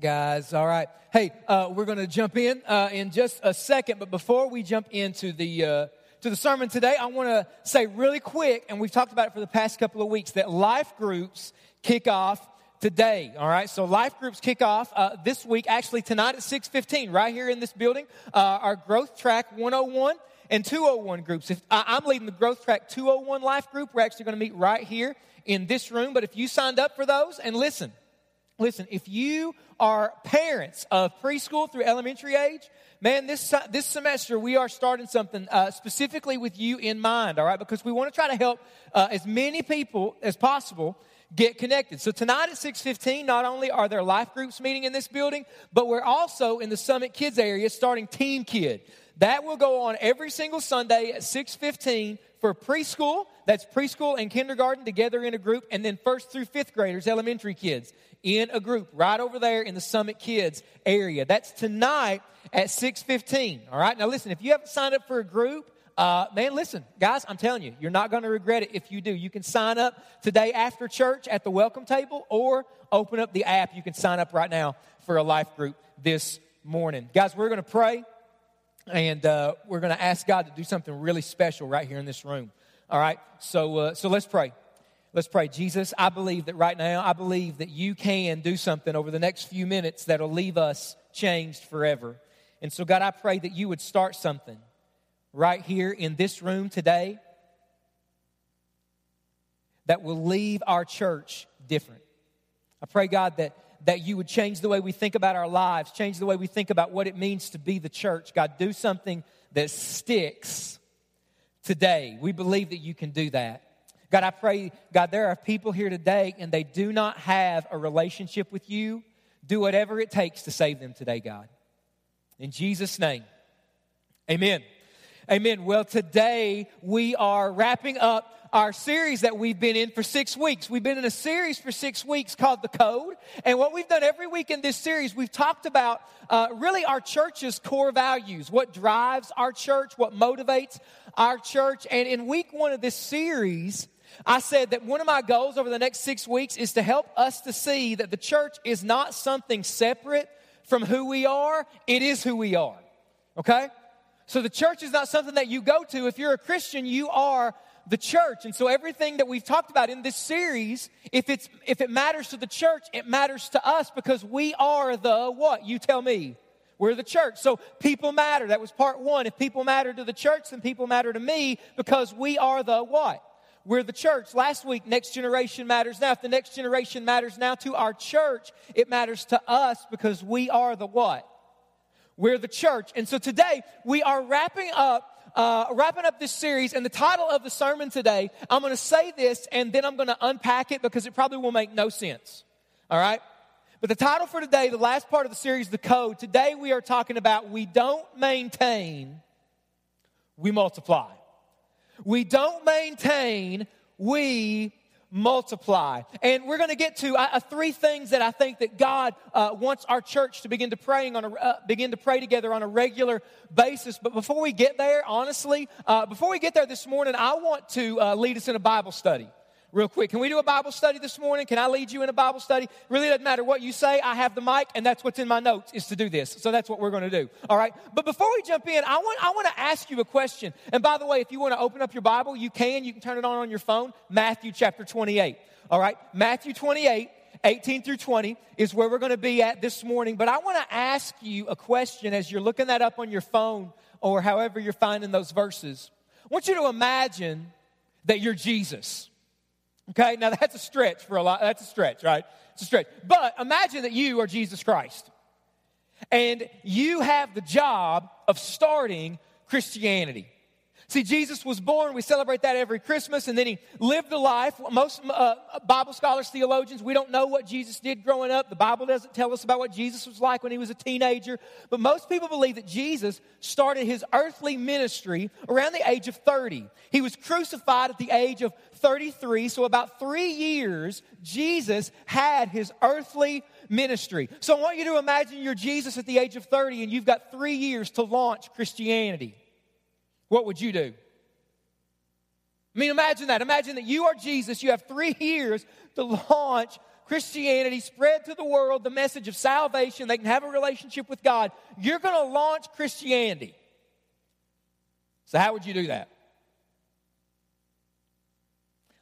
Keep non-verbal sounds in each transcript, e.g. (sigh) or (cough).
guys. All right. Hey, uh, we're going to jump in uh, in just a second, but before we jump into the uh, to the sermon today, I want to say really quick, and we've talked about it for the past couple of weeks, that life groups kick off today. All right. So life groups kick off uh, this week, actually tonight at six fifteen, right here in this building. Uh, our growth track 101 and 201 groups. If I'm leading the Growth Track 201 life group, we're actually going to meet right here in this room. But if you signed up for those, and listen, Listen, if you are parents of preschool through elementary age, man, this, this semester we are starting something uh, specifically with you in mind, all right? Because we want to try to help uh, as many people as possible get connected. So tonight at 6:15, not only are there life groups meeting in this building, but we're also in the Summit Kids area starting Team Kid. That will go on every single Sunday at 6:15 for preschool. That's preschool and kindergarten together in a group, and then first through fifth graders, elementary kids in a group right over there in the Summit Kids area. That's tonight at 6:15. All right. Now listen, if you haven't signed up for a group, uh, man, listen, guys, I'm telling you, you're not going to regret it if you do. You can sign up today after church at the welcome table, or open up the app. You can sign up right now for a life group this morning, guys. We're going to pray, and uh, we're going to ask God to do something really special right here in this room. All right. So, uh, so let's pray. Let's pray. Jesus, I believe that right now, I believe that you can do something over the next few minutes that'll leave us changed forever. And so, God, I pray that you would start something right here in this room today that will leave our church different. I pray, God, that, that you would change the way we think about our lives, change the way we think about what it means to be the church. God, do something that sticks today. We believe that you can do that. God, I pray, God, there are people here today and they do not have a relationship with you. Do whatever it takes to save them today, God. In Jesus' name, amen. Amen. Well, today we are wrapping up our series that we've been in for six weeks. We've been in a series for six weeks called The Code. And what we've done every week in this series, we've talked about uh, really our church's core values, what drives our church, what motivates our church. And in week one of this series, I said that one of my goals over the next six weeks is to help us to see that the church is not something separate from who we are, it is who we are. Okay? So the church is not something that you go to. If you're a Christian, you are the church. And so everything that we've talked about in this series, if it's if it matters to the church, it matters to us because we are the what? You tell me. We're the church. So people matter. That was part 1. If people matter to the church, then people matter to me because we are the what? We're the church. Last week, next generation matters now. If the next generation matters now to our church, it matters to us because we are the what? We're the church. And so today, we are wrapping up uh, wrapping up this series, and the title of the sermon today, I'm going to say this and then I'm going to unpack it because it probably will make no sense. All right? But the title for today, the last part of the series, The Code, today we are talking about we don't maintain, we multiply. We don't maintain, we multiply. And we're going to get to uh, three things that I think that God uh, wants our church to begin to praying on a, uh, begin to pray together on a regular basis. But before we get there, honestly, uh, before we get there this morning, I want to uh, lead us in a Bible study real quick. Can we do a Bible study this morning? Can I lead you in a Bible study? Really doesn't matter what you say. I have the mic, and that's what's in my notes is to do this. So that's what we're going to do. All right. But before we jump in, I want I want to ask you a question. And by the way, if you want to open up your Bible, you can. You can turn it on on your phone. Matthew chapter 28. All right. Matthew 28. 18 through 20 is where we're going to be at this morning. But I want to ask you a question as you're looking that up on your phone or however you're finding those verses. I want you to imagine that you're Jesus. Okay, now that's a stretch for a lot. That's a stretch, right? It's a stretch. But imagine that you are Jesus Christ and you have the job of starting Christianity. See, Jesus was born. We celebrate that every Christmas. And then he lived the life. Most uh, Bible scholars, theologians, we don't know what Jesus did growing up. The Bible doesn't tell us about what Jesus was like when he was a teenager. But most people believe that Jesus started his earthly ministry around the age of 30. He was crucified at the age of 33. So, about three years, Jesus had his earthly ministry. So, I want you to imagine you're Jesus at the age of 30 and you've got three years to launch Christianity what would you do? I mean, imagine that. Imagine that you are Jesus. You have three (laughs) years to launch Christianity, spread to the world the message of salvation. They can have a relationship with God. You're going to launch Christianity. So, how would you do that?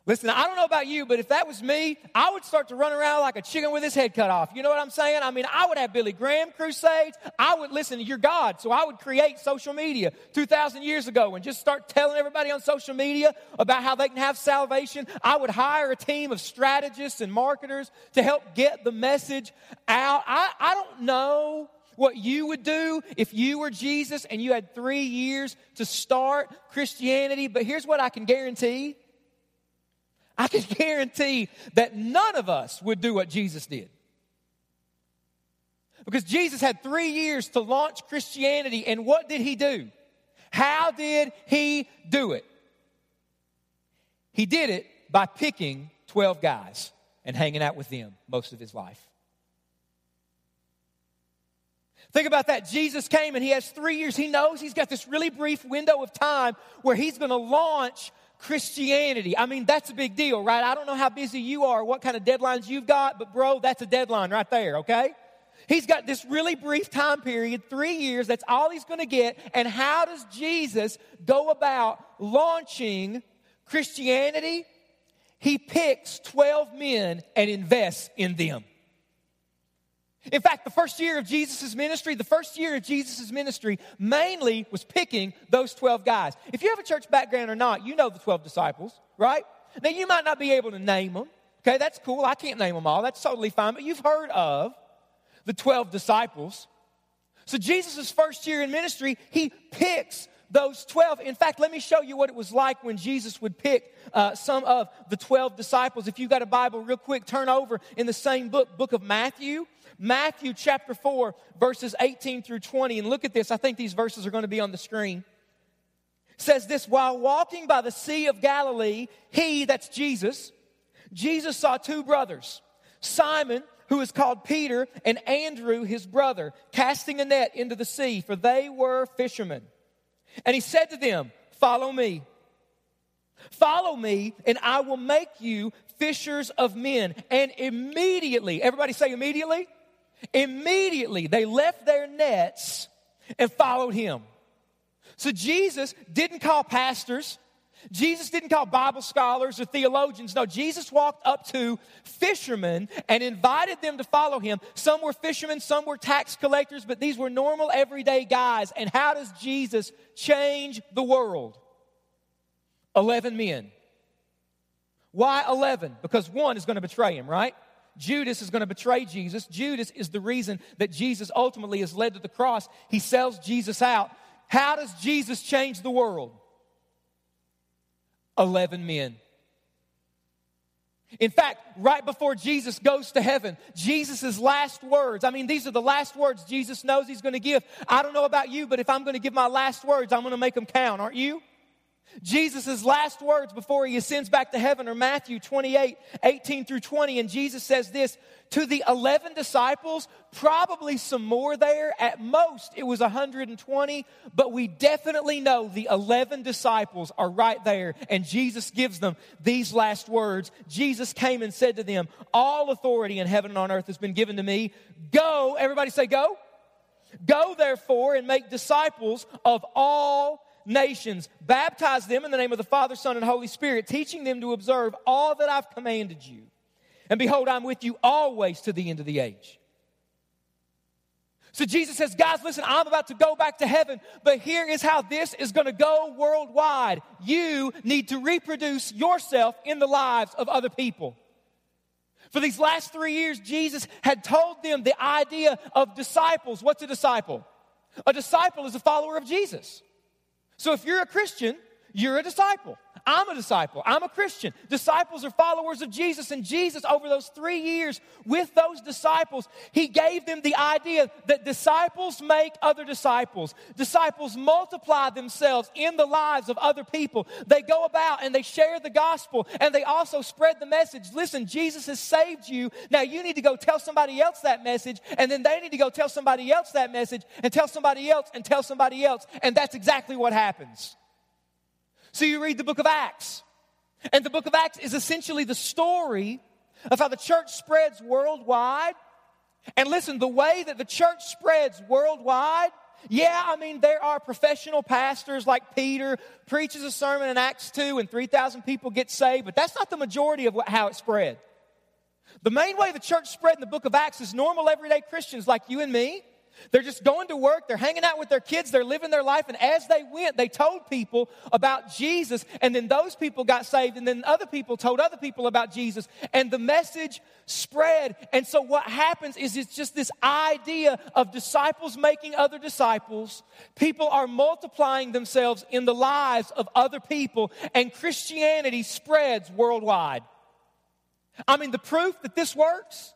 Listen, I don't know about you, but if that was me, I would start to run around like a chicken with his head cut off. You know what I'm saying? I mean, I would have Billy Graham crusades. I would listen to your God. So I would create social media 2,000 years ago and just start telling everybody on social media about how they can have salvation. I would hire a team of strategists and marketers to help get the message out. I, I don't know what you would do if you were Jesus and you had three years to start Christianity, but here's what I can guarantee I can (laughs) guarantee that none of us would do what Jesus did. Because Jesus had three years to launch Christianity, and what did he do? How did he do it? He did it by picking 12 guys and hanging out with them most of his life. Think about that. Jesus came and he has three years. He knows he's got this really brief window of time where he's going to launch Christianity. I mean, that's a big deal, right? I don't know how busy you are, what kind of deadlines you've got, but bro, that's a deadline right there, okay? He's got this really brief time period, three years, that's all he's gonna get. And how does Jesus go about launching Christianity? He picks 12 men and invests in them. In fact, the first year of Jesus' ministry, the first year of Jesus' ministry mainly was picking those 12 guys. If you have a church background or not, you know the 12 disciples, right? Now, you might not be able to name them. Okay, that's cool. I can't name them all. That's totally fine. But you've heard of the 12 disciples. So, Jesus' first year in ministry, he picks those 12. In fact, let me show you what it was like when Jesus would pick uh, some of the 12 disciples. If you've got a Bible, real quick, turn over in the same book, book of Matthew. Matthew chapter 4, verses 18 through 20. And look at this. I think these verses are going to be on the screen. Says this While walking by the Sea of Galilee, he, that's Jesus, Jesus saw two brothers, Simon, who is called Peter, and Andrew, his brother, casting a net into the sea, for they were fishermen. And he said to them, Follow me. Follow me, and I will make you fishers of men. And immediately, everybody say immediately? Immediately, they left their nets and followed him. So Jesus didn't call pastors. Jesus didn't call Bible scholars or theologians. No, Jesus walked up to fishermen and invited them to follow him. Some were fishermen, some were tax collectors, but these were normal, everyday guys. And how does Jesus change the world? 11 men. Why 11? Because one is going to betray him, right? Judas is going to betray Jesus. Judas is the reason that Jesus ultimately is led to the cross. He sells Jesus out. How does Jesus change the world? 11 men. In fact, right before Jesus goes to heaven, Jesus' last words, I mean, these are the last words Jesus knows he's going to give. I don't know about you, but if I'm going to give my last words, I'm going to make them count, aren't you? Jesus' last words before he ascends back to heaven are Matthew 28, 18 through 20. And Jesus says this to the 11 disciples, probably some more there. At most, it was 120, but we definitely know the 11 disciples are right there. And Jesus gives them these last words. Jesus came and said to them, All authority in heaven and on earth has been given to me. Go, everybody say, Go. Go therefore and make disciples of all nations. Baptize them in the name of the Father, Son, and Holy Spirit, teaching them to observe all that I've commanded you. And behold, I'm with you always to the end of the age. So Jesus says, guys, listen, I'm about to go back to heaven, but here is how this is going to go worldwide. You need to reproduce yourself in the lives of other people. For these last three years, Jesus had told them the idea of disciples. What's a disciple? A disciple is a follower of Jesus. So if you're a Christian, you're a disciple. I'm a disciple. I'm a Christian. Disciples are followers of Jesus. And Jesus, over those three years with those disciples, he gave them the idea that disciples make other disciples. Disciples multiply themselves in the lives of other people. They go about and they share the gospel and they also spread the message. Listen, Jesus has saved you. Now you need to go tell somebody else that message. And then they need to go tell somebody else that message and tell somebody else and tell somebody else. And that's exactly what happens. So you read the book of Acts. And the book of Acts is essentially the story of how the church spreads worldwide. And listen, the way that the church spreads worldwide, yeah, I mean, there are professional pastors like Peter, preaches a sermon in Acts 2 and 3,000 people get saved, but that's not the majority of what, how it spread. The main way the church spread in the book of Acts is normal everyday Christians like you and me they're just going to work, they're hanging out with their kids, they're living their life, and as they went, they told people about Jesus, and then those people got saved, and then other people told other people about Jesus, and the message spread. And so what happens is it's just this idea of disciples making other disciples. People are multiplying themselves in the lives of other people, and Christianity spreads worldwide. I mean, the proof that this works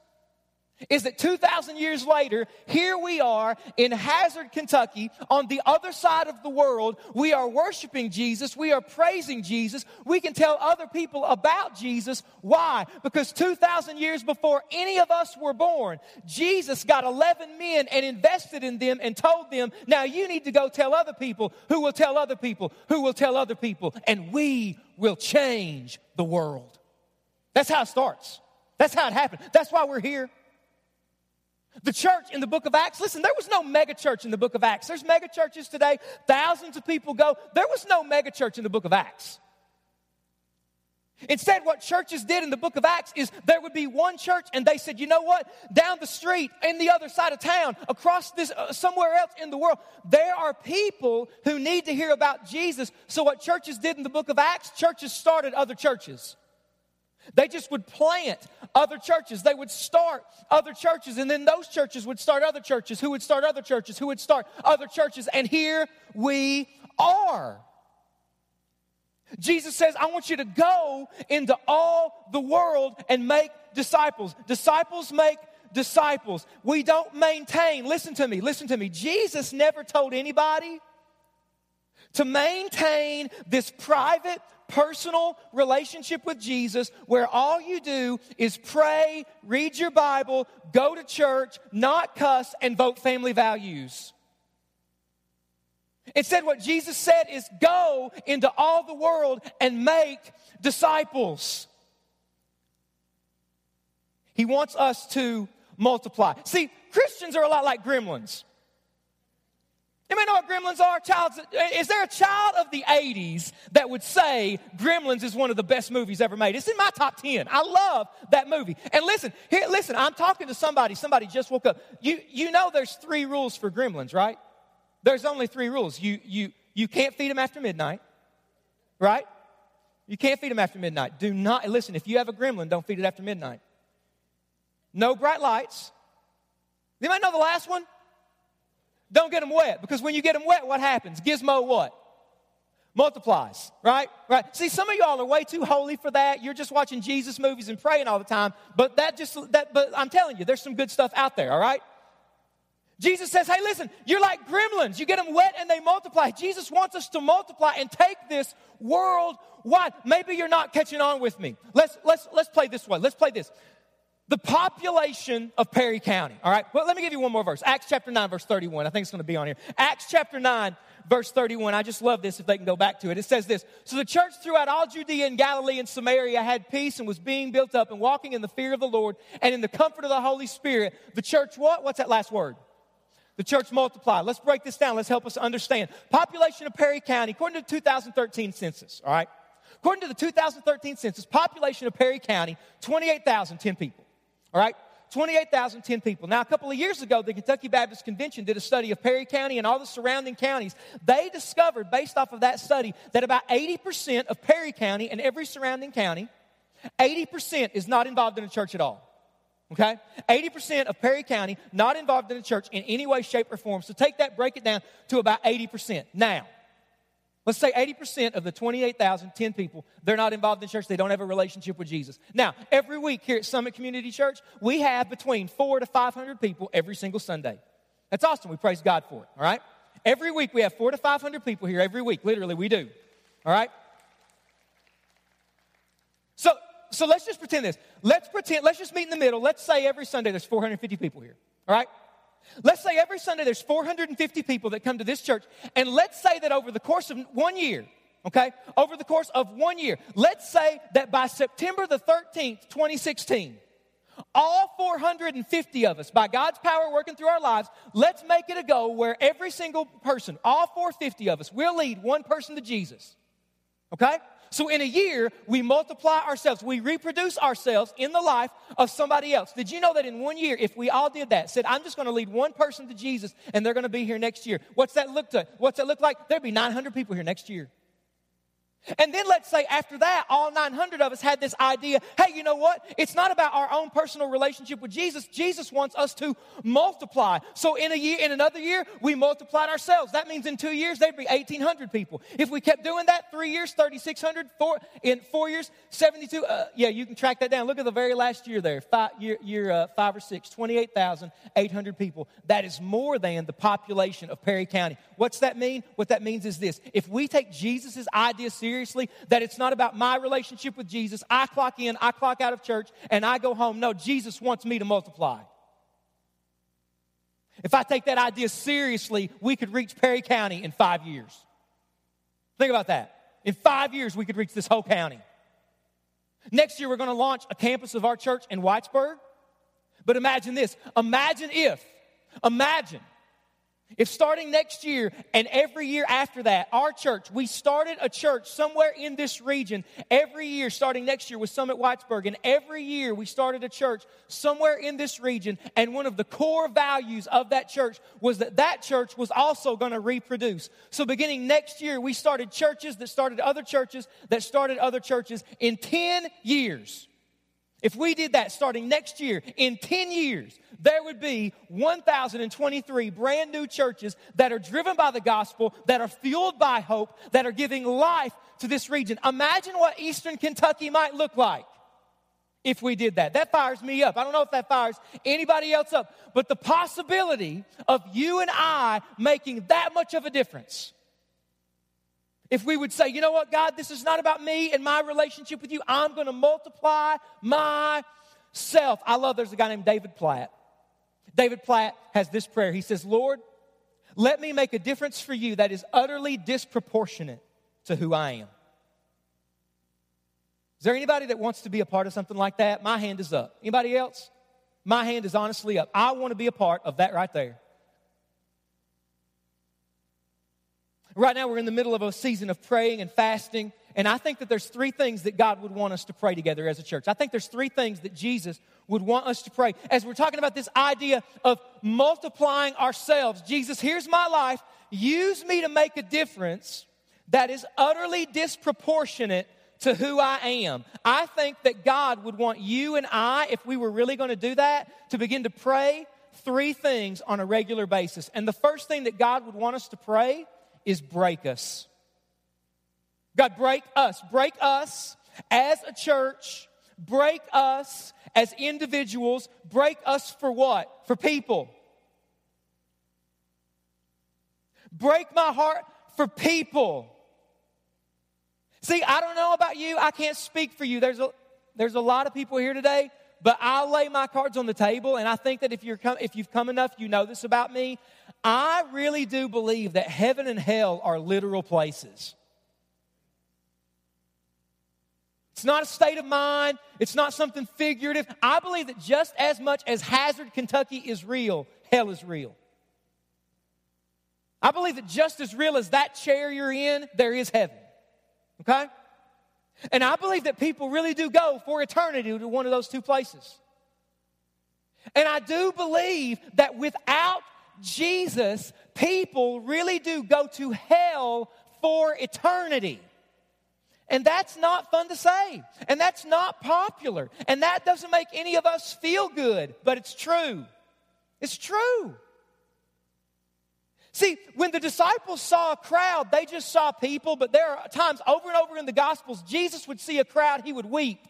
is that 2,000 years later, here we are in Hazard, Kentucky, on the other side of the world. We are worshiping Jesus. We are praising Jesus. We can tell other people about Jesus. Why? Because 2,000 years before any of us were born, Jesus got 11 men and invested in them and told them, now you need to go tell other people who will tell other people who will tell other people, and we will change the world. That's how it starts. That's how it happened. That's why we're here. The church in the book of Acts, listen, there was no mega church in the book of Acts. There's mega churches today, thousands of people go. There was no mega church in the book of Acts. Instead, what churches did in the book of Acts is there would be one church, and they said, you know what? Down the street, in the other side of town, across this, uh, somewhere else in the world, there are people who need to hear about Jesus. So, what churches did in the book of Acts, churches started other churches. They just would plant other churches. They would start other churches, and then those churches would start other churches, who would start other churches, who would start other churches. And here we are. Jesus says, I want you to go into all the world and make disciples. Disciples make disciples. We don't maintain, listen to me, listen to me. Jesus never told anybody to maintain this private, personal relationship with Jesus where all you do is pray, read your Bible, go to church, not cuss, and vote family values. Instead, what Jesus said is go into all the world and make disciples. He wants us to multiply. See, Christians are a lot like gremlins. May know what gremlins are? Child, uh, is there a child of the 80s that would say Gremlins is one of the best movies ever made? It's in my top 10. I love that movie. And listen, here, listen, I'm talking to somebody. Somebody just woke up. You, you know there's three rules for gremlins, right? There's only three rules. You, you, you can't feed them after midnight, right? You can't feed them after midnight. Do not, listen, if you have a gremlin, don't feed it after midnight. No bright lights. You might know the last one? Don't get them wet because when you get them wet, what happens? Gizmo what? Multiplies, right? Right. See, some of y'all are way too holy for that. You're just watching Jesus movies and praying all the time. But that just that. But I'm telling you, there's some good stuff out there. All right. Jesus says, "Hey, listen, you're like gremlins. You get them wet and they multiply." Jesus wants us to multiply and take this worldwide. Maybe you're not catching on with me. Let's let's let's play this way. Let's play this the population of Perry County. All right, well, let me give you one more verse. Acts chapter 9, verse 31. I think it's going to be on here. Acts chapter 9, verse 31. I just love this if they can go back to it. It says this So the church throughout all Judea and Galilee and Samaria had peace and was being built up and walking in the fear of the Lord and in the comfort of the Holy Spirit. The church, what? What's that last word? The church multiplied. Let's break this down. Let's help us understand. Population of Perry County, according to the 2013 census, all right? According to the 2013 census, population of Perry County, 28,010 people. All right? 28,010 people. Now, a couple of years ago, the Kentucky Baptist Convention did a study of Perry County and all the surrounding counties. They discovered, based off of that study, that about 80% of Perry County and every surrounding county, 80% is not involved in a church at all. Okay? 80% of Perry County not involved in a church in any way, shape, or form. So take that, break it down to about 80%. Now, Let's say 80% of the 28,010 people, they're not involved in church. They don't have a relationship with Jesus. Now, every week here at Summit Community Church, we have between four to 500 people every single Sunday. That's awesome. We praise God for it, all right? Every week we have four to 500 people here every week. Literally, we do, all right? So, so let's just pretend this. Let's pretend, let's just meet in the middle. Let's say every Sunday there's 450 people here, all right? Let's say every Sunday there's 450 people that come to this church, and let's say that over the course of one year, okay? Over the course of one year. Let's say that by September the 13th, 2016, all 450 of us, by God's power working through our lives, let's make it a goal where every single person, all 450 of us, will lead one person to Jesus. Okay? So in a year, we multiply ourselves. We reproduce ourselves in the life of somebody else. Did you know that in one year, if we all did that, said, I'm just going to lead one person to Jesus and they're going to be here next year. What's that look to? What's that look like? There'd be 900 people here next year. And then let's say after that, all 900 of us had this idea hey, you know what? It's not about our own personal relationship with Jesus. Jesus wants us to multiply. So in a year, in another year, we multiplied ourselves. That means in two years, there'd be 1,800 people. If we kept doing that, three years, 3,600, four, in four years, 72. Uh, yeah, you can track that down. Look at the very last year there, five, year, year uh, five or six, 28,800 people. That is more than the population of Perry County. What's that mean? What that means is this if we take Jesus' idea seriously, seriously that it's not about my relationship with Jesus. I clock in, I clock out of church, and I go home. No, Jesus wants me to multiply. If I take that idea seriously, we could reach Perry County in five years. Think about that. In five years, we could reach this whole county. Next year, we're going to launch a campus of our church in Whitesburg. But imagine this imagine if, imagine if starting next year and every year after that, our church, we started a church somewhere in this region every year, starting next year with Summit Whitesburg, and every year we started a church somewhere in this region, and one of the core values of that church was that that church was also going to reproduce. So beginning next year, we started churches that started other churches that started other churches in 10 years. If we did that starting next year, in 10 years, there would be 1,023 brand new churches that are driven by the gospel, that are fueled by hope, that are giving life to this region. Imagine what Eastern Kentucky might look like if we did that. That fires me up. I don't know if that fires anybody else up, but the possibility of you and I making that much of a difference if we would say, you know what, God, this is not about me and my relationship with you, I'm going to multiply myself. I love there's a guy named David Platt. David Platt has this prayer. He says, Lord, let me make a difference for you that is utterly disproportionate to who I am. Is there anybody that wants to be a part of something like that? My hand is up. Anybody else? My hand is honestly up. I want to be a part of that right there. Right now, we're in the middle of a season of praying and fasting. And I think that there's three things that God would want us to pray together as a church. I think there's three things that Jesus would want us to pray. As we're talking about this idea of multiplying ourselves, Jesus, here's my life. Use me to make a difference that is utterly disproportionate to who I am. I think that God would want you and I, if we were really going to do that, to begin to pray three things on a regular basis. And the first thing that God would want us to pray is break us. God, break us. Break us as a church. Break us as individuals. Break us for what? For people. Break my heart for people. See, I don't know about you. I can't speak for you. There's a, there's a lot of people here today, but I'll lay my cards on the table. And I think that if, you're come, if you've come enough, you know this about me. I really do believe that heaven and hell are literal places. It's not a state of mind. It's not something figurative. I believe that just as much as Hazard, Kentucky is real, hell is real. I believe that just as real as that chair you're in, there is heaven. Okay? And I believe that people really do go for eternity to one of those two places. And I do believe that without Jesus, people really do go to hell for eternity. And that's not fun to say. And that's not popular. And that doesn't make any of us feel good, but it's true. It's true. See, when the disciples saw a crowd, they just saw people, but there are times over and over in the Gospels, Jesus would see a crowd, he would weep.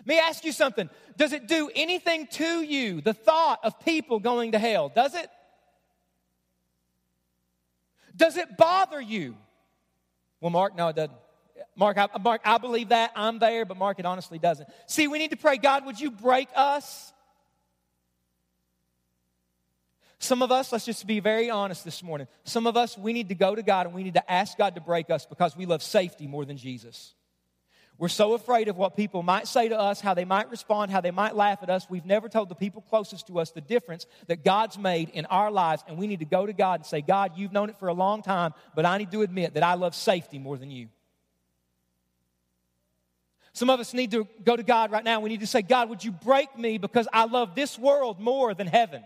Let me ask you something. Does it do anything to you, the thought of people going to hell? Does it? Does it bother you? Well, Mark, no, it doesn't. Mark I, Mark, I believe that. I'm there, but Mark, it honestly doesn't. See, we need to pray, God, would you break us? Some of us, let's just be very honest this morning. Some of us, we need to go to God and we need to ask God to break us because we love safety more than Jesus. We're so afraid of what people might say to us, how they might respond, how they might laugh at us. We've never told the people closest to us the difference that God's made in our lives. And we need to go to God and say, God, you've known it for a long time, but I need to admit that I love safety more than you. Some of us need to go to God right now. We need to say, God, would you break me because I love this world more than heaven?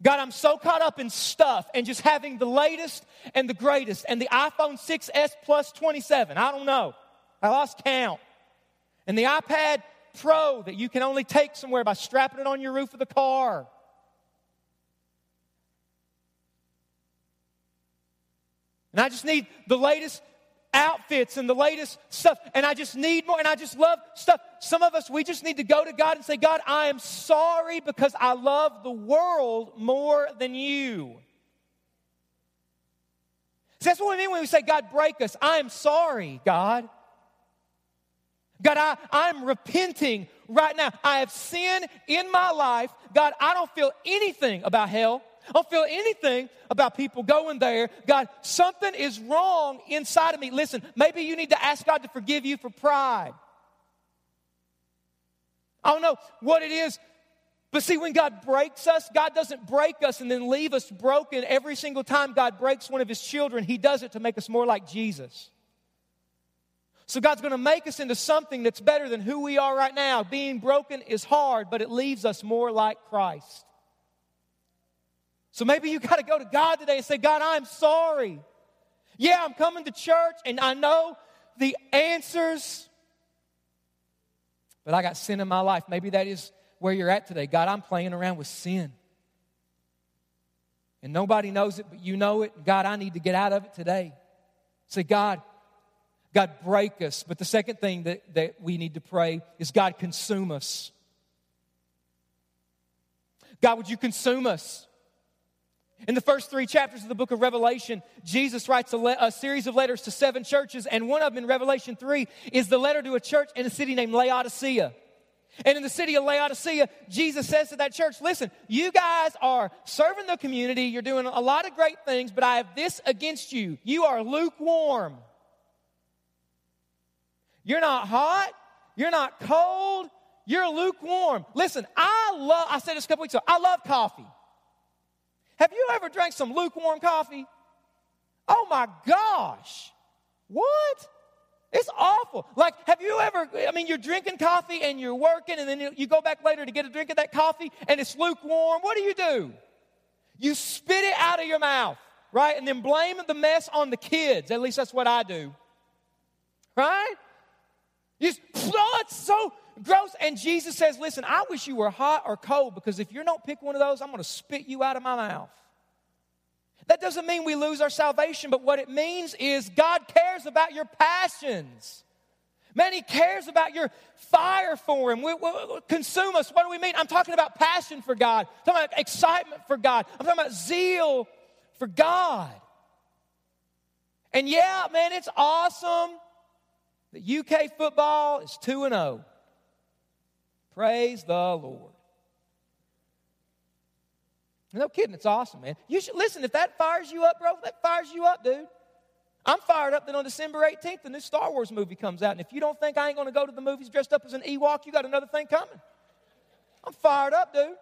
God, I'm so caught up in stuff and just having the latest and the greatest and the iPhone 6S Plus 27. I don't know. I lost count. And the iPad Pro that you can only take somewhere by strapping it on your roof of the car. And I just need the latest outfits and the latest stuff. And I just need more and I just love stuff. Some of us, we just need to go to God and say, God, I am sorry because I love the world more than you. See, that's what we mean when we say, God, break us. I am sorry, God. God, I, I'm repenting right now. I have sinned in my life. God, I don't feel anything about hell. I don't feel anything about people going there. God, something is wrong inside of me. Listen, maybe you need to ask God to forgive you for pride. I don't know what it is, but see, when God breaks us, God doesn't break us and then leave us broken. Every single time God breaks one of His children, He does it to make us more like Jesus. So God's going to make us into something that's better than who we are right now. Being broken is hard, but it leaves us more like Christ. So maybe you got to go to God today and say, God, I'm sorry. Yeah, I'm coming to church and I know the answers, but I got sin in my life. Maybe that is where you're at today. God, I'm playing around with sin. And nobody knows it, but you know it. God, I need to get out of it today. Say, God, God, break us. But the second thing that, that we need to pray is, God, consume us. God, would you consume us? In the first three chapters of the book of Revelation, Jesus writes a, le- a, series of letters to seven churches, and one of them in Revelation 3 is the letter to a church in a city named Laodicea. And in the city of Laodicea, Jesus says to that church, Listen, you guys are serving the community, you're doing a lot of great things, but I have this against you. You are lukewarm. You're not hot, you're not cold, you're lukewarm. Listen, I love, I said this a couple weeks ago, I love coffee. Have you ever drank some lukewarm coffee? Oh my gosh. What? It's awful. Like, have you ever, I mean, you're drinking coffee and you're working, and then you go back later to get a drink of that coffee and it's lukewarm. What do you do? You spit it out of your mouth, right? And then blame the mess on the kids. At least that's what I do. Right? You oh, it's so gross. And Jesus says, Listen, I wish you were hot or cold because if you don't pick one of those, I'm going to spit you out of my mouth. That doesn't mean we lose our salvation, but what it means is God cares about your passions. Man, He cares about your fire for Him. We, we, consume us. What do we mean? I'm talking about passion for God, I'm talking about excitement for God, I'm talking about zeal for God. And yeah, man, it's awesome that UK football is 2 and 0. Praise the Lord. No kidding, it's awesome, man. You should listen, if that fires you up, bro, that fires you up, dude. I'm fired up that on December 18th, the new Star Wars movie comes out. And if you don't think I ain't gonna go to the movies dressed up as an Ewok, you got another thing coming. I'm fired up, dude.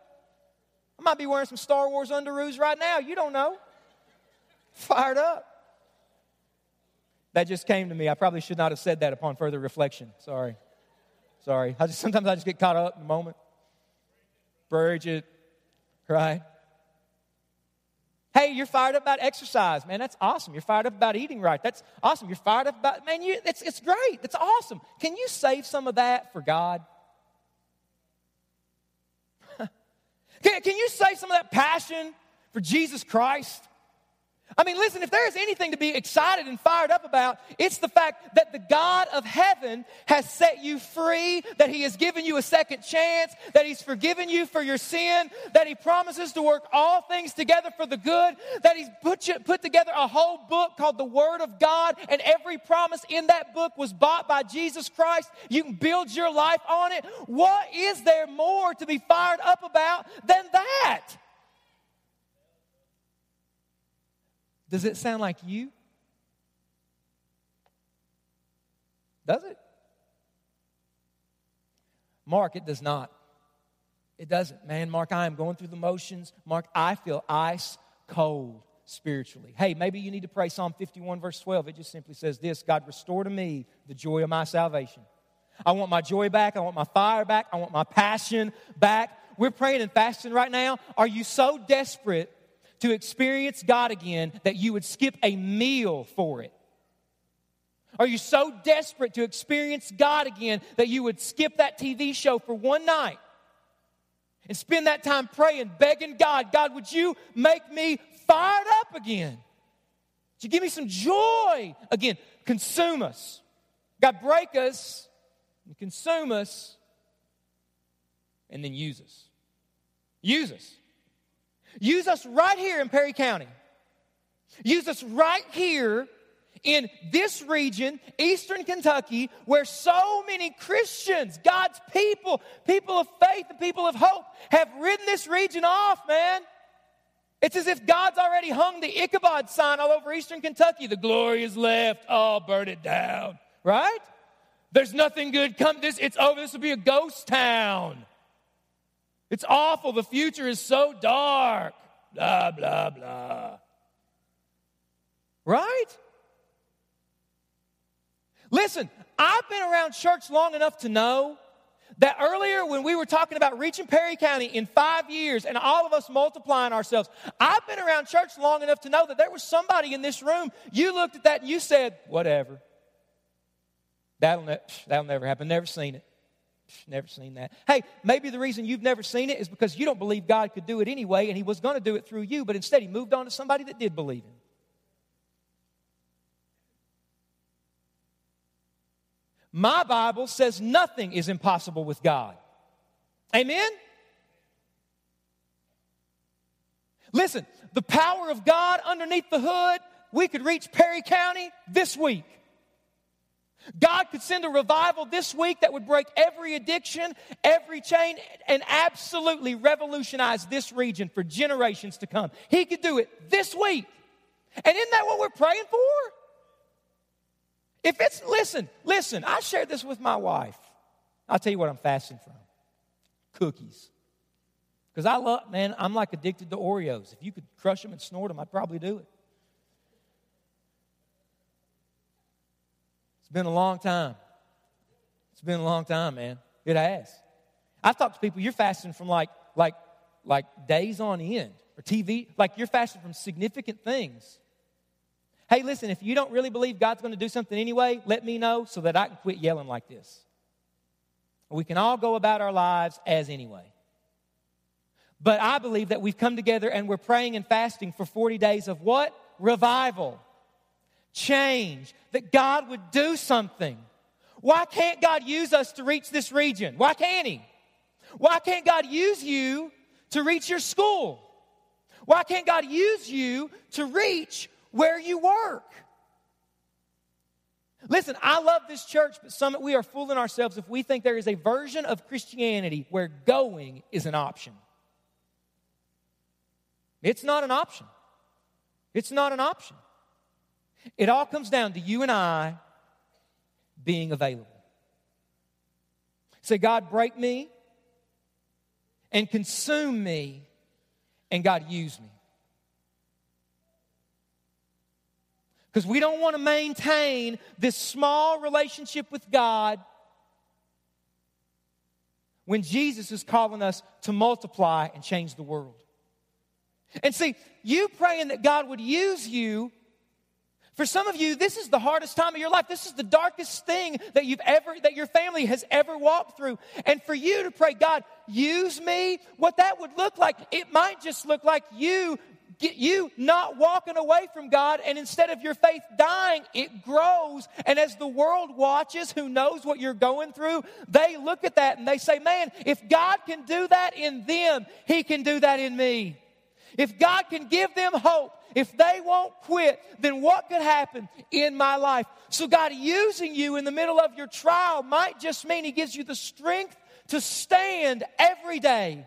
I might be wearing some Star Wars underoos right now. You don't know. Fired up. That just came to me. I probably should not have said that upon further reflection. Sorry. Sorry. I just, sometimes I just get caught up in the moment. Bridget, right? Hey, you're fired up about exercise, man. That's awesome. You're fired up about eating right. That's awesome. You're fired up about, man, you, it's, it's great. It's awesome. Can you save some of that for God? (laughs) can, can you save some of that passion for Jesus Christ? I mean, listen, if there is anything to be excited and fired up about, it's the fact that the God of heaven has set you free, that He has given you a second chance, that He's forgiven you for your sin, that He promises to work all things together for the good, that He's put, you, put together a whole book called the Word of God, and every promise in that book was bought by Jesus Christ. You can build your life on it. What is there more to be fired up about than that? Does it sound like you? Does it? Mark, it does not. It doesn't. Man, Mark, I am going through the motions. Mark, I feel ice cold spiritually. Hey, maybe you need to pray Psalm 51, verse 12. It just simply says this God, restore to me the joy of my salvation. I want my joy back. I want my fire back. I want my passion back. We're praying and fasting right now. Are you so desperate to experience God again that you would skip a meal for it? Are you so desperate to experience God again that you would skip that TV show for one night and spend that time praying, begging God, God, would you make me fired up again? Would you give me some joy again? Consume us. God, break us and consume us and then use us. Use us. Use us right here in Perry County. Use us right here in this region, eastern Kentucky, where so many Christians, God's people, people of faith, and people of hope, have ridden this region off, man. It's as if God's already hung the Ichabod sign all over eastern Kentucky. The glory is left. Oh, burn it down. Right? There's nothing good come this it's over. This will be a ghost town. It's awful. The future is so dark. Blah blah blah. Right? Listen, I've been around church long enough to know that earlier when we were talking about reaching Perry County in five years and all of us multiplying ourselves, I've been around church long enough to know that there was somebody in this room, you looked at that and you said, whatever. That'll, ne- that'll never happen. Never seen it. Never seen that. Hey, maybe the reason you've never seen it is because you don't believe God could do it anyway and He was going to do it through you, but instead He moved on to somebody that did believe Him. My Bible says nothing is impossible with God. Amen? Listen, the power of God underneath the hood, we could reach Perry County this week. God could send a revival this week that would break every addiction, every chain, and absolutely revolutionize this region for generations to come. He could do it this week. And isn't that what we're praying for? If it's, listen, listen, I shared this with my wife. I'll tell you what I'm fasting from cookies. Because I love, man, I'm like addicted to Oreos. If you could crush them and snort them, I'd probably do it. It's been a long time. It's been a long time, man. It has. I've talked to people, you're fasting from like, like, like days on end or TV, like you're fasting from significant things. Hey, listen, if you don't really believe God's going to do something anyway, let me know so that I can quit yelling like this. We can all go about our lives as anyway. But I believe that we've come together and we're praying and fasting for 40 days of what? Revival, change, that God would do something. Why can't God use us to reach this region? Why can't He? Why can't God use you to reach your school? Why can't God use you to reach where you work. Listen, I love this church, but some we are fooling ourselves if we think there is a version of Christianity where going is an option. It's not an option. It's not an option. It all comes down to you and I being available. Say, God, break me and consume me, and God, use me. Because we don't want to maintain this small relationship with God when Jesus is calling us to multiply and change the world. And see, you praying that God would use you. For some of you, this is the hardest time of your life. This is the darkest thing that you've ever, that your family has ever walked through. And for you to pray, God, use me, what that would look like, it might just look like you get you not walking away from God, and instead of your faith dying, it grows. And as the world watches, who knows what you're going through, they look at that and they say, Man, if God can do that in them, He can do that in me. If God can give them hope, if they won't quit, then what could happen in my life? So, God using you in the middle of your trial might just mean He gives you the strength to stand every day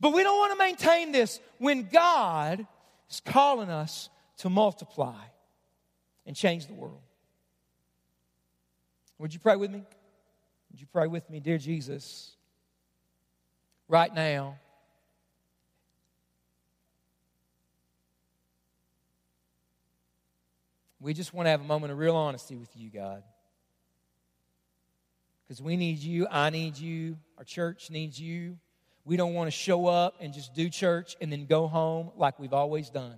But we don't want to maintain this when God is calling us to multiply and change the world. Would you pray with me? Would you pray with me, dear Jesus? Right now, we just want to have a moment of real honesty with you, God. Because we need you, I need you, our church needs you. We don't want to show up and just do church and then go home like we've always done.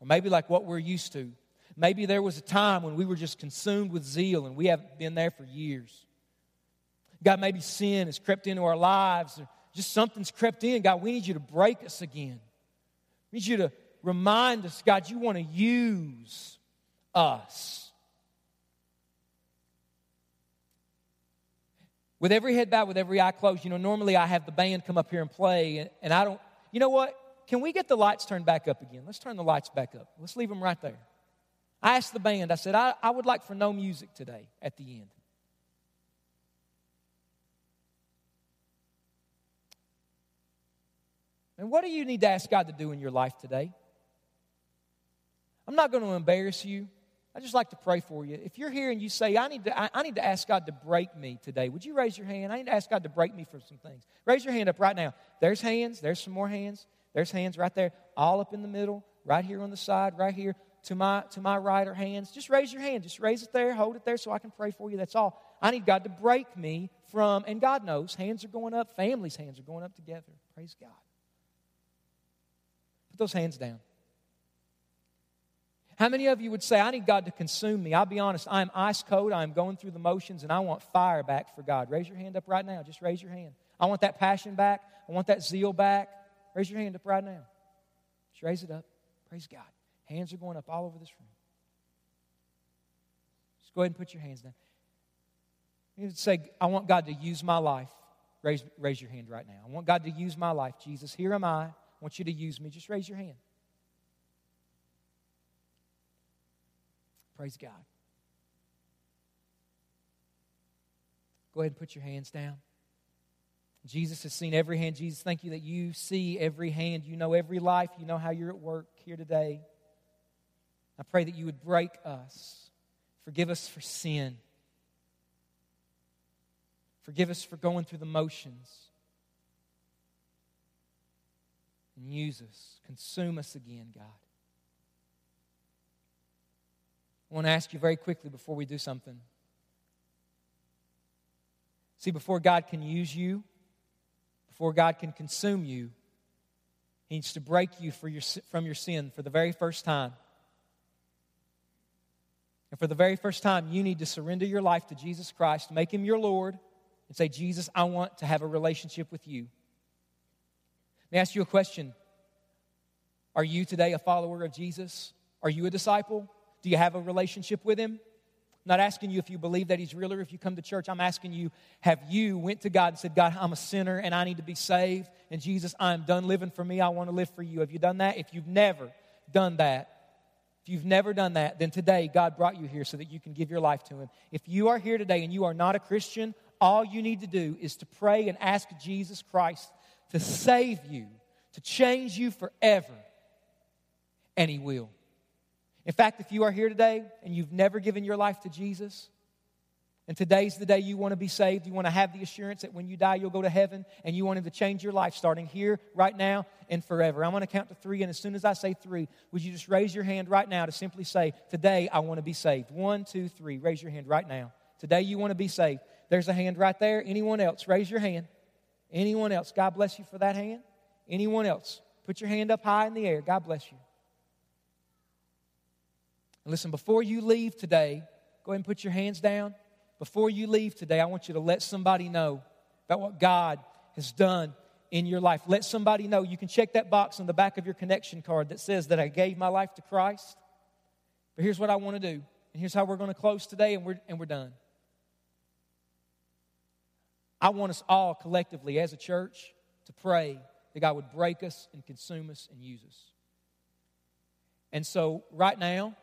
Or maybe like what we're used to. Maybe there was a time when we were just consumed with zeal and we haven't been there for years. God, maybe sin has crept into our lives or just something's crept in. God, we need you to break us again. We need you to remind us, God, you want to use us. with every head bowed, with every eye closed, you know, normally I have the band come up here and play, and, I don't, you know what? Can we get the lights turned back up again? Let's turn the lights back up. Let's leave them right there. I asked the band, I said, I, I would like for no music today at the end. And what do you need to ask God to do in your life today? I'm not going to embarrass you. I just like to pray for you. If you're here and you say, I need, to, I, I, need to ask God to break me today, would you raise your hand? I need to ask God to break me for some things. Raise your hand up right now. There's hands. There's some more hands. There's hands right there, all up in the middle, right here on the side, right here. To my, to my right are hands. Just raise your hand. Just raise it there, hold it there so I can pray for you. That's all. I need God to break me from, and God knows, hands are going up, families' hands are going up together. Praise God. Put those hands down. How many of you would say, I need God to consume me? I'll be honest, I'm ice cold, I'm going through the motions, and I want fire back for God. Raise your hand up right now. Just raise your hand. I want that passion back. I want that zeal back. Raise your hand up right now. Just raise it up. Praise God. Hands are going up all over this room. Just go ahead and put your hands down. You would say, I want God to use my life. Raise, raise your hand right now. I want God to use my life. Jesus, here am I. I want you to use me. Just raise your hand. Praise God. Go ahead and put your hands down. Jesus has seen every hand. Jesus, thank you that you see every hand. You know every life. You know how you're at work here today. I pray that you would break us. Forgive us for sin. Forgive us for going through the motions. And use us. Consume us again, God. I want to ask you very quickly before we do something. See, before God can use you, before God can consume you, He needs to break you your, from your sin for the very first time. And for the very first time, you need to surrender your life to Jesus Christ, make Him your Lord, and say, Jesus, I want to have a relationship with you. Let me ask you a question Are you today a follower of Jesus? Are you a disciple? Do you have a relationship with Him? I'm not asking you if you believe that He's real or if you come to church. I'm asking you, have you went to God and said, God, I'm a sinner and I need to be saved? And Jesus, I'm done living for me. I want to live for you. Have you done that? If you've never done that, if you've never done that, then today God brought you here so that you can give your life to Him. If you are here today and you are not a Christian, all you need to do is to pray and ask Jesus Christ to save you, to change you forever, and He will. In fact, if you are here today and you've never given your life to Jesus, and today's the day you want to be saved, you want to have the assurance that when you die, you'll go to heaven, and you want Him to change your life starting here, right now, and forever. I'm going to count to three, and as soon as I say three, would you just raise your hand right now to simply say, Today I want to be saved? One, two, three. Raise your hand right now. Today you want to be saved. There's a hand right there. Anyone else? Raise your hand. Anyone else? God bless you for that hand. Anyone else? Put your hand up high in the air. God bless you. And listen, before you leave today, go ahead and put your hands down. Before you leave today, I want you to let somebody know about what God has done in your life. Let somebody know. You can check that box on the back of your connection card that says that I gave my life to Christ. But here's what I want to do. And here's how we're going to close today, and we're, and we're done. I want us all collectively as a church to pray that God would break us and consume us and use us. And so, right now,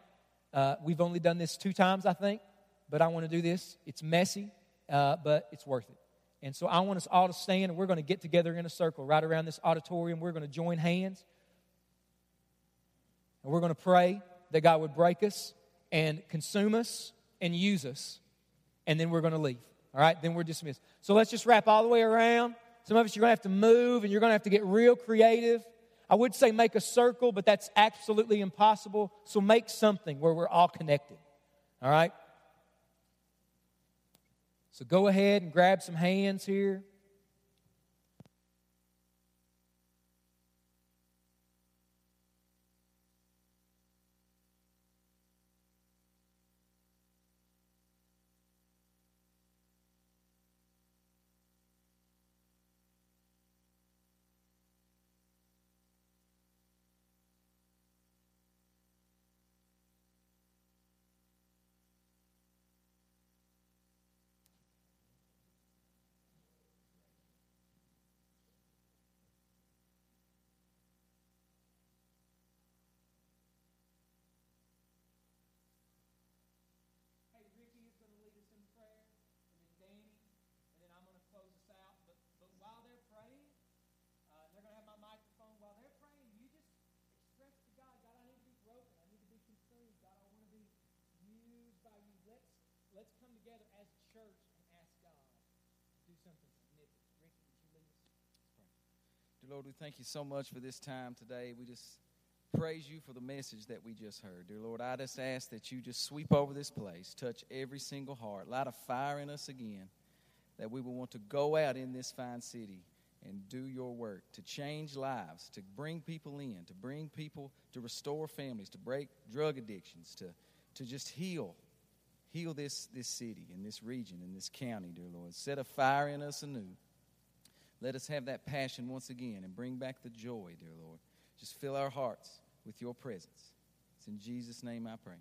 uh, we've only done this two times, I think, but I want to do this. It's messy, uh, but it's worth it. And so I want us all to stand and we're going to get together in a circle right around this auditorium. We're going to join hands. And we're going to pray that God would break us and consume us and use us. And then we're going to leave. All right? Then we're dismissed. So let's just wrap all the way around. Some of us, you're going to have to move and you're going to have to get real creative. I would say make a circle, but that's absolutely impossible. So make something where we're all connected. All right? So go ahead and grab some hands here. Dear Lord, we thank you so much for this time today. We just praise you for the message that we just heard. Dear Lord, I just ask that you just sweep over this place, touch every single heart, light a fire in us again, that we will want to go out in this fine city and do your work, to change lives, to bring people in, to bring people, to restore families, to break drug addictions, to, to just heal. Heal this, this city and this region and this county, dear Lord. Set a fire in us anew. Let us have that passion once again and bring back the joy, dear Lord. Just fill our hearts with your presence. It's in Jesus' name I pray.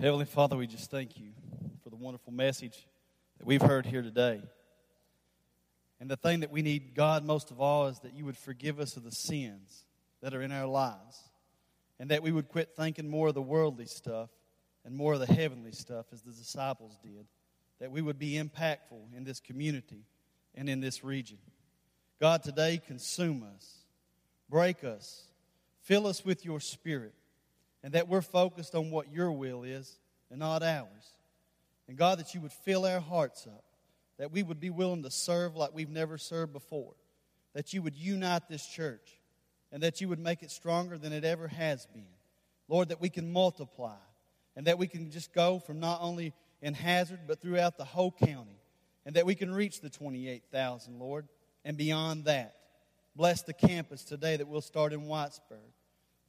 Heavenly Father, we just thank you for the wonderful message that we've heard here today. And the thing that we need, God, most of all, is that you would forgive us of the sins that are in our lives. And that we would quit thinking more of the worldly stuff and more of the heavenly stuff as the disciples did that we would be impactful in this community and in this region. God, today, consume us, break us, fill us with your spirit, and that we're focused on what your will is and not ours. And God, that you would fill our hearts up, that we would be willing to serve like we've never served before, that you would unite this church, and that you would make it stronger than it ever has been. Lord, that we can multiply, and that we can just go from not only in Hazard, but throughout the whole county, and that we can reach the 28,000, Lord, and beyond that. Bless the campus today that we'll start in Whitesburg.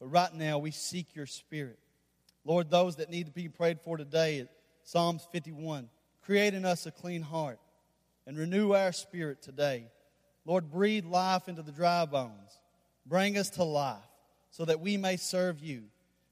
But right now, we seek your spirit. Lord, those that need to be prayed for today, Psalms 51, create in us a clean heart and renew our spirit today. Lord, breathe life into the dry bones. Bring us to life so that we may serve you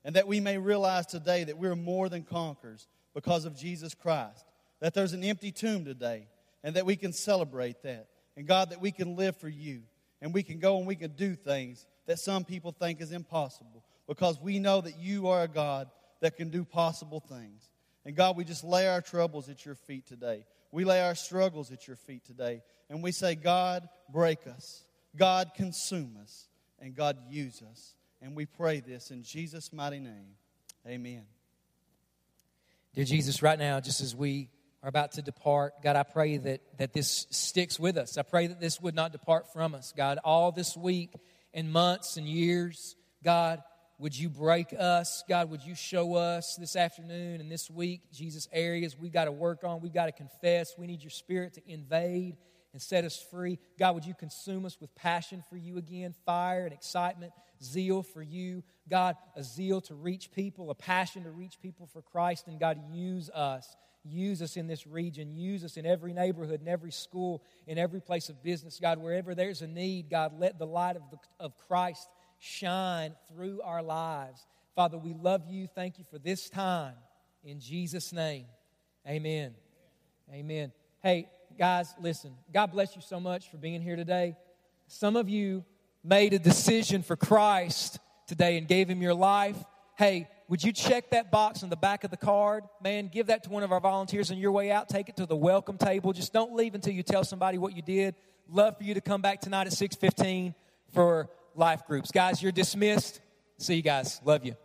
and that we may realize today that we're more than conquerors because of Jesus Christ. That there's an empty tomb today and that we can celebrate that. And God, that we can live for you and we can go and we can do things that some people think is impossible because we know that you are a God that can do possible things. And God, we just lay our troubles at your feet today. We lay our struggles at your feet today. And we say, God, break us. God, consume us. And God, use us. And we pray this in Jesus' mighty name. Amen. Dear Jesus, right now, just as we are about to depart, God, I pray that, that this sticks with us. I pray that this would not depart from us. God, all this week and months and years, God, would you break us? God, would you show us this afternoon and this week, Jesus, areas we've got to work on, we've got to confess. We need your spirit to invade and set us free. God, would you consume us with passion for you again, fire and excitement zeal for you. God, a zeal to reach people, a passion to reach people for Christ. And God, use us. Use us in this region. Use us in every neighborhood, in every school, in every place of business. God, wherever there's a need, God, let the light of, the, of Christ shine through our lives. Father, we love you. Thank you for this time. In Jesus' name, amen. Amen. Hey, guys, listen. God bless you so much for being here today. Some of you made a decision for Christ today and gave him your life, hey, would you check that box on the back of the card? Man, give that to one of our volunteers on your way out. Take it to the welcome table. Just don't leave until you tell somebody what you did. Love for you to come back tonight at 6:15 for life groups. Guys, you're dismissed. See you guys. Love you.